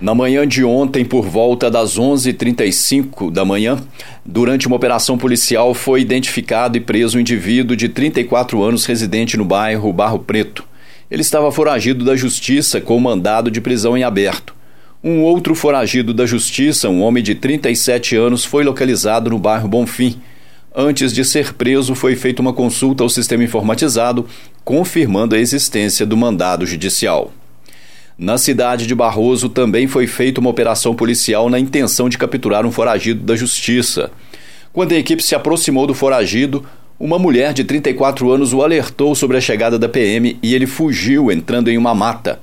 Na manhã de ontem, por volta das 11h35 da manhã, durante uma operação policial, foi identificado e preso um indivíduo de 34 anos residente no bairro Barro Preto. Ele estava foragido da justiça com mandado de prisão em aberto. Um outro foragido da justiça, um homem de 37 anos, foi localizado no bairro Bonfim. Antes de ser preso, foi feita uma consulta ao sistema informatizado, confirmando a existência do mandado judicial. Na cidade de Barroso também foi feita uma operação policial na intenção de capturar um foragido da justiça. Quando a equipe se aproximou do foragido, uma mulher de 34 anos o alertou sobre a chegada da PM e ele fugiu, entrando em uma mata.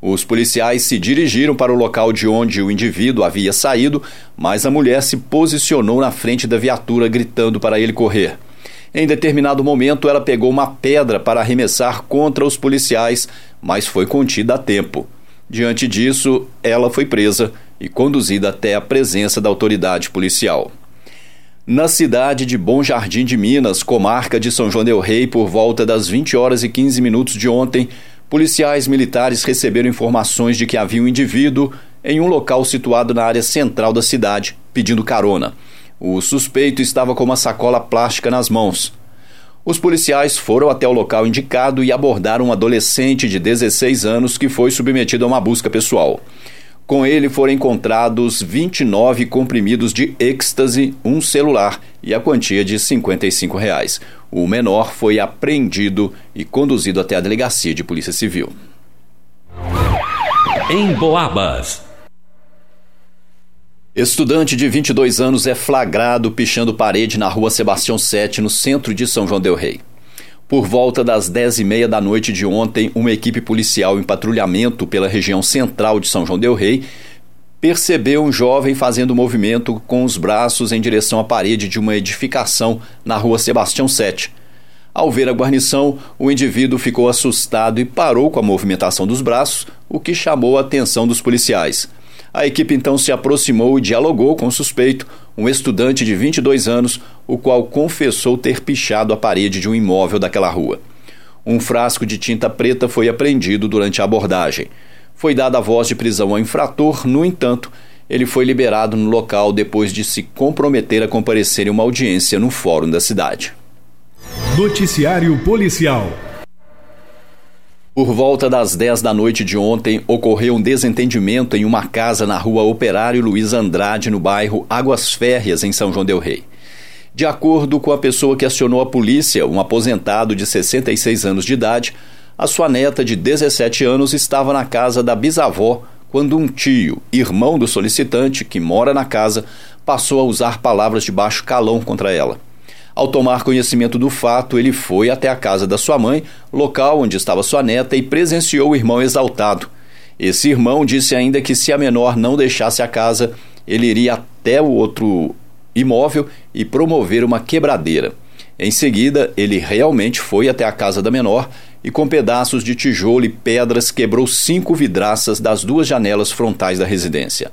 Os policiais se dirigiram para o local de onde o indivíduo havia saído, mas a mulher se posicionou na frente da viatura, gritando para ele correr. Em determinado momento, ela pegou uma pedra para arremessar contra os policiais, mas foi contida a tempo. Diante disso, ela foi presa e conduzida até a presença da autoridade policial. Na cidade de Bom Jardim de Minas, comarca de São João del Rei, por volta das 20 horas e 15 minutos de ontem, policiais militares receberam informações de que havia um indivíduo em um local situado na área central da cidade, pedindo carona. O suspeito estava com uma sacola plástica nas mãos. Os policiais foram até o local indicado e abordaram um adolescente de 16 anos que foi submetido a uma busca pessoal. Com ele foram encontrados 29 comprimidos de êxtase, um celular e a quantia de 55 reais. O menor foi apreendido e conduzido até a delegacia de Polícia Civil. Em Boabas. Estudante de 22 anos é flagrado pichando parede na rua Sebastião 7, no centro de São João Del Rei. Por volta das 10 e meia da noite de ontem, uma equipe policial em patrulhamento pela região central de São João Del Rei percebeu um jovem fazendo movimento com os braços em direção à parede de uma edificação na rua Sebastião 7. Ao ver a guarnição, o indivíduo ficou assustado e parou com a movimentação dos braços, o que chamou a atenção dos policiais. A equipe então se aproximou e dialogou com o suspeito, um estudante de 22 anos, o qual confessou ter pichado a parede de um imóvel daquela rua. Um frasco de tinta preta foi apreendido durante a abordagem. Foi dada a voz de prisão ao infrator, no entanto, ele foi liberado no local depois de se comprometer a comparecer em uma audiência no fórum da cidade. Noticiário Policial por volta das 10 da noite de ontem, ocorreu um desentendimento em uma casa na rua Operário Luiz Andrade, no bairro Águas Férreas, em São João Del Rei. De acordo com a pessoa que acionou a polícia, um aposentado de 66 anos de idade, a sua neta de 17 anos estava na casa da bisavó quando um tio, irmão do solicitante, que mora na casa, passou a usar palavras de baixo calão contra ela. Ao tomar conhecimento do fato, ele foi até a casa da sua mãe, local onde estava sua neta, e presenciou o irmão exaltado. Esse irmão disse ainda que se a menor não deixasse a casa, ele iria até o outro imóvel e promover uma quebradeira. Em seguida, ele realmente foi até a casa da menor e, com pedaços de tijolo e pedras, quebrou cinco vidraças das duas janelas frontais da residência.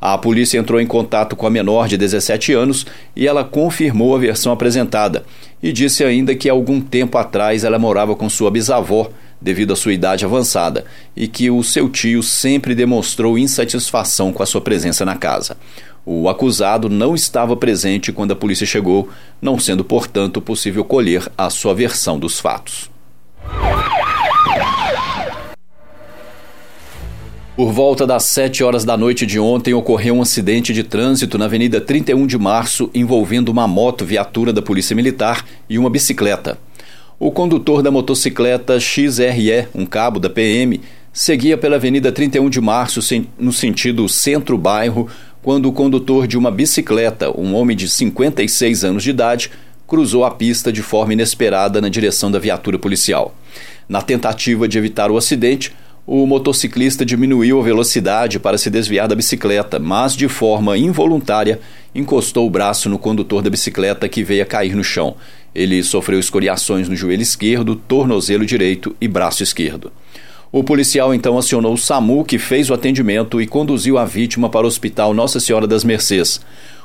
A polícia entrou em contato com a menor de 17 anos e ela confirmou a versão apresentada e disse ainda que algum tempo atrás ela morava com sua bisavó devido à sua idade avançada e que o seu tio sempre demonstrou insatisfação com a sua presença na casa. O acusado não estava presente quando a polícia chegou, não sendo, portanto, possível colher a sua versão dos fatos. Por volta das 7 horas da noite de ontem, ocorreu um acidente de trânsito na Avenida 31 de Março envolvendo uma moto viatura da Polícia Militar e uma bicicleta. O condutor da motocicleta XRE, um cabo da PM, seguia pela Avenida 31 de Março no sentido centro-bairro quando o condutor de uma bicicleta, um homem de 56 anos de idade, cruzou a pista de forma inesperada na direção da viatura policial. Na tentativa de evitar o acidente, o motociclista diminuiu a velocidade para se desviar da bicicleta, mas de forma involuntária encostou o braço no condutor da bicicleta que veio a cair no chão. Ele sofreu escoriações no joelho esquerdo, tornozelo direito e braço esquerdo. O policial então acionou o SAMU, que fez o atendimento e conduziu a vítima para o Hospital Nossa Senhora das Mercês.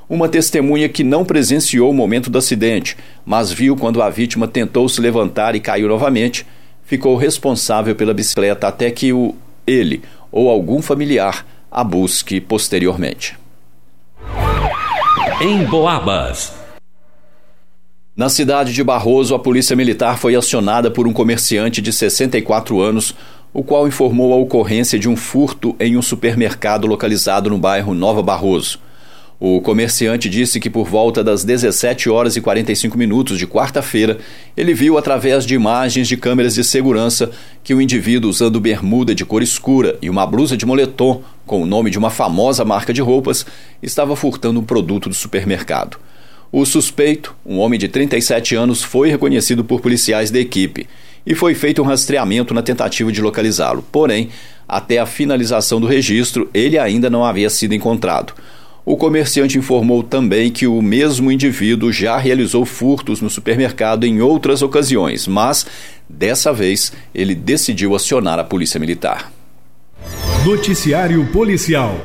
Uma testemunha que não presenciou o momento do acidente, mas viu quando a vítima tentou se levantar e caiu novamente ficou responsável pela bicicleta até que o ele ou algum familiar a busque posteriormente. Em Boabas. Na cidade de Barroso, a polícia militar foi acionada por um comerciante de 64 anos, o qual informou a ocorrência de um furto em um supermercado localizado no bairro Nova Barroso. O comerciante disse que por volta das 17 horas e 45 minutos de quarta-feira, ele viu através de imagens de câmeras de segurança que o indivíduo usando bermuda de cor escura e uma blusa de moletom com o nome de uma famosa marca de roupas estava furtando um produto do supermercado. O suspeito, um homem de 37 anos, foi reconhecido por policiais da equipe e foi feito um rastreamento na tentativa de localizá-lo. Porém, até a finalização do registro, ele ainda não havia sido encontrado. O comerciante informou também que o mesmo indivíduo já realizou furtos no supermercado em outras ocasiões, mas dessa vez ele decidiu acionar a Polícia Militar. Noticiário Policial.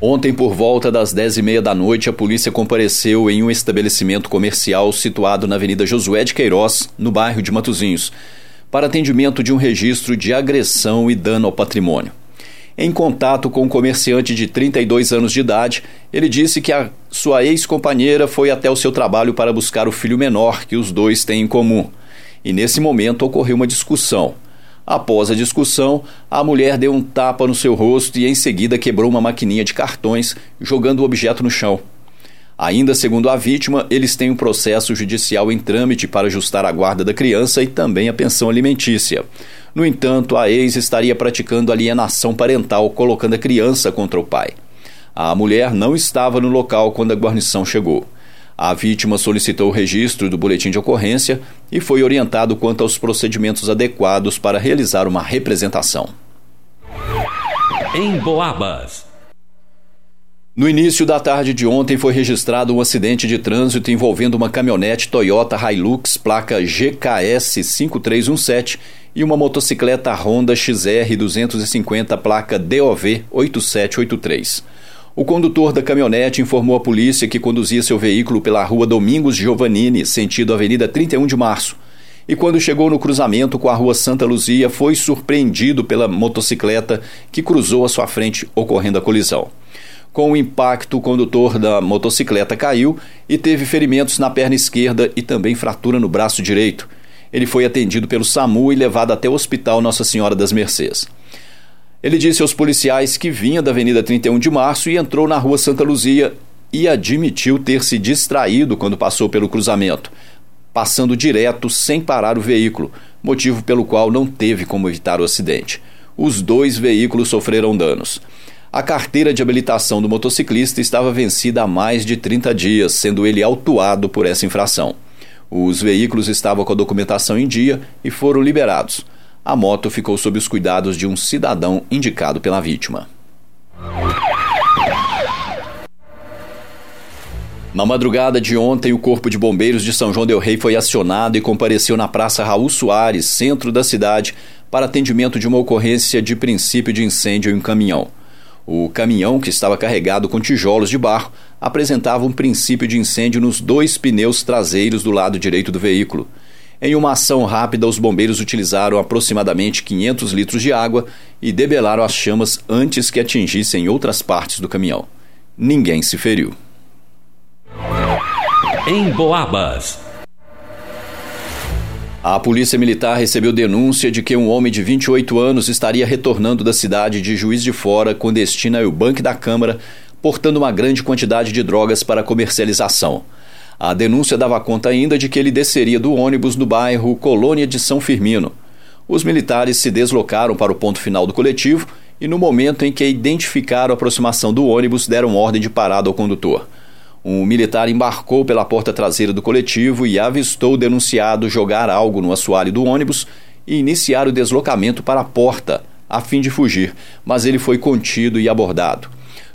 Ontem, por volta das dez e meia da noite, a polícia compareceu em um estabelecimento comercial situado na Avenida Josué de Queiroz, no bairro de Matozinhos, para atendimento de um registro de agressão e dano ao patrimônio. Em contato com um comerciante de 32 anos de idade, ele disse que a sua ex-companheira foi até o seu trabalho para buscar o filho menor que os dois têm em comum. E nesse momento ocorreu uma discussão. Após a discussão, a mulher deu um tapa no seu rosto e em seguida quebrou uma maquininha de cartões, jogando o objeto no chão. Ainda segundo a vítima, eles têm um processo judicial em trâmite para ajustar a guarda da criança e também a pensão alimentícia. No entanto, a ex estaria praticando alienação parental, colocando a criança contra o pai. A mulher não estava no local quando a guarnição chegou. A vítima solicitou o registro do boletim de ocorrência e foi orientado quanto aos procedimentos adequados para realizar uma representação. Em Boabas. No início da tarde de ontem foi registrado um acidente de trânsito envolvendo uma caminhonete Toyota Hilux placa GKS 5317 e uma motocicleta Honda XR 250 placa DOV 8783. O condutor da caminhonete informou à polícia que conduzia seu veículo pela rua Domingos Giovannini, sentido Avenida 31 de Março. E quando chegou no cruzamento com a rua Santa Luzia, foi surpreendido pela motocicleta que cruzou à sua frente, ocorrendo a colisão. Com o impacto, o condutor da motocicleta caiu e teve ferimentos na perna esquerda e também fratura no braço direito. Ele foi atendido pelo SAMU e levado até o Hospital Nossa Senhora das Mercês. Ele disse aos policiais que vinha da Avenida 31 de Março e entrou na Rua Santa Luzia e admitiu ter se distraído quando passou pelo cruzamento, passando direto sem parar o veículo, motivo pelo qual não teve como evitar o acidente. Os dois veículos sofreram danos. A carteira de habilitação do motociclista estava vencida há mais de 30 dias, sendo ele autuado por essa infração. Os veículos estavam com a documentação em dia e foram liberados. A moto ficou sob os cuidados de um cidadão indicado pela vítima. Na madrugada de ontem, o Corpo de Bombeiros de São João Del Rei foi acionado e compareceu na Praça Raul Soares, centro da cidade, para atendimento de uma ocorrência de princípio de incêndio em um caminhão. O caminhão, que estava carregado com tijolos de barro, apresentava um princípio de incêndio nos dois pneus traseiros do lado direito do veículo. Em uma ação rápida, os bombeiros utilizaram aproximadamente 500 litros de água e debelaram as chamas antes que atingissem outras partes do caminhão. Ninguém se feriu. Em Boabas. A Polícia Militar recebeu denúncia de que um homem de 28 anos estaria retornando da cidade de Juiz de Fora com destino ao banco da Câmara, portando uma grande quantidade de drogas para comercialização. A denúncia dava conta ainda de que ele desceria do ônibus no bairro Colônia de São Firmino. Os militares se deslocaram para o ponto final do coletivo e, no momento em que identificaram a aproximação do ônibus, deram ordem de parada ao condutor. Um militar embarcou pela porta traseira do coletivo e avistou o denunciado jogar algo no assoalho do ônibus e iniciar o deslocamento para a porta, a fim de fugir, mas ele foi contido e abordado.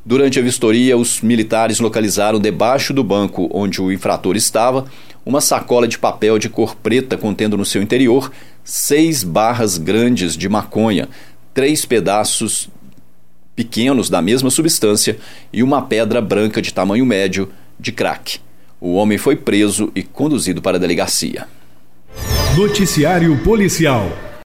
Durante a vistoria, os militares localizaram debaixo do banco onde o infrator estava uma sacola de papel de cor preta contendo no seu interior seis barras grandes de maconha, três pedaços pequenos da mesma substância e uma pedra branca de tamanho médio de crack. O homem foi preso e conduzido para a delegacia. Noticiário Policial